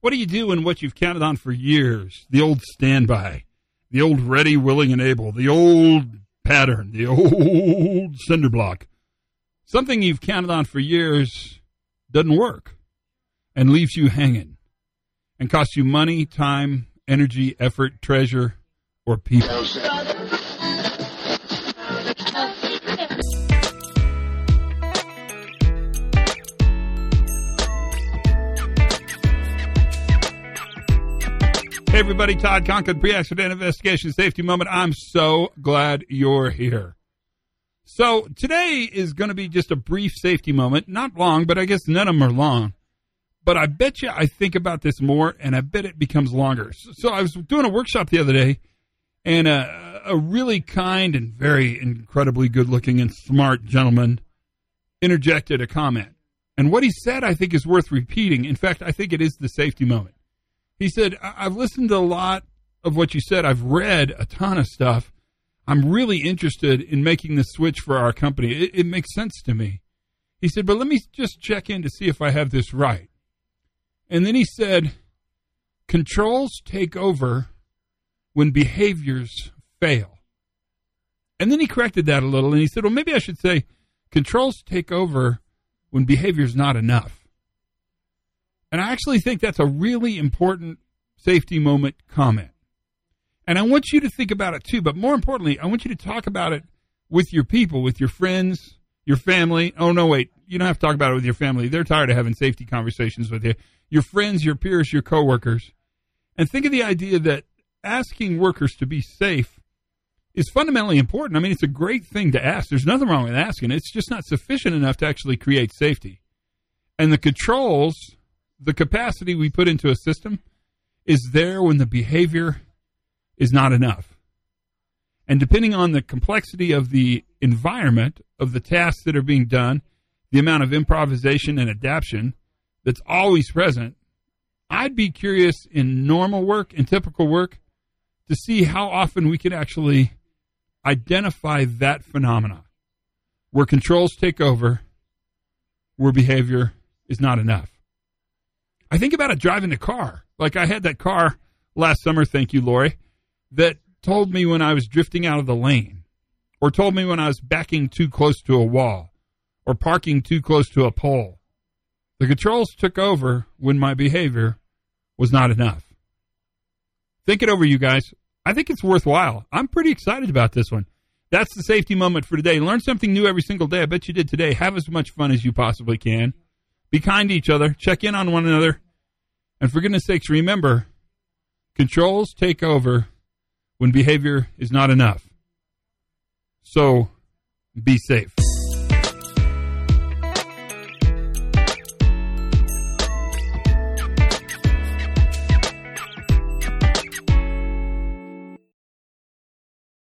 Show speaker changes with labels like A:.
A: What do you do when what you've counted on for years, the old standby, the old ready, willing, and able, the old pattern, the old cinder block, something you've counted on for years doesn't work and leaves you hanging and costs you money, time, energy, effort, treasure, or people? Hey everybody, Todd Conklin, pre-accident investigation safety moment. I'm so glad you're here. So today is going to be just a brief safety moment, not long, but I guess none of them are long. But I bet you I think about this more, and I bet it becomes longer. So, so I was doing a workshop the other day, and a, a really kind and very incredibly good-looking and smart gentleman interjected a comment. And what he said, I think, is worth repeating. In fact, I think it is the safety moment. He said, I've listened to a lot of what you said. I've read a ton of stuff. I'm really interested in making the switch for our company. It, it, makes sense to me. He said, but let me just check in to see if I have this right. And then he said, controls take over when behaviors fail. And then he corrected that a little and he said, well, maybe I should say controls take over when behavior's not enough. And I actually think that's a really important safety moment comment. And I want you to think about it too, but more importantly, I want you to talk about it with your people, with your friends, your family. Oh, no, wait. You don't have to talk about it with your family. They're tired of having safety conversations with you. Your friends, your peers, your coworkers. And think of the idea that asking workers to be safe is fundamentally important. I mean, it's a great thing to ask. There's nothing wrong with asking. It's just not sufficient enough to actually create safety. And the controls the capacity we put into a system is there when the behavior is not enough. And depending on the complexity of the environment, of the tasks that are being done, the amount of improvisation and adaptation that's always present, I'd be curious in normal work, in typical work, to see how often we could actually identify that phenomena where controls take over, where behavior is not enough. I think about it driving the car. Like I had that car last summer, thank you, Lori, that told me when I was drifting out of the lane, or told me when I was backing too close to a wall, or parking too close to a pole. The controls took over when my behavior was not enough. Think it over, you guys. I think it's worthwhile. I'm pretty excited about this one. That's the safety moment for today. Learn something new every single day. I bet you did today. Have as much fun as you possibly can. Be kind to each other. Check in on one another. And for goodness sakes, remember controls take over when behavior is not enough. So be safe.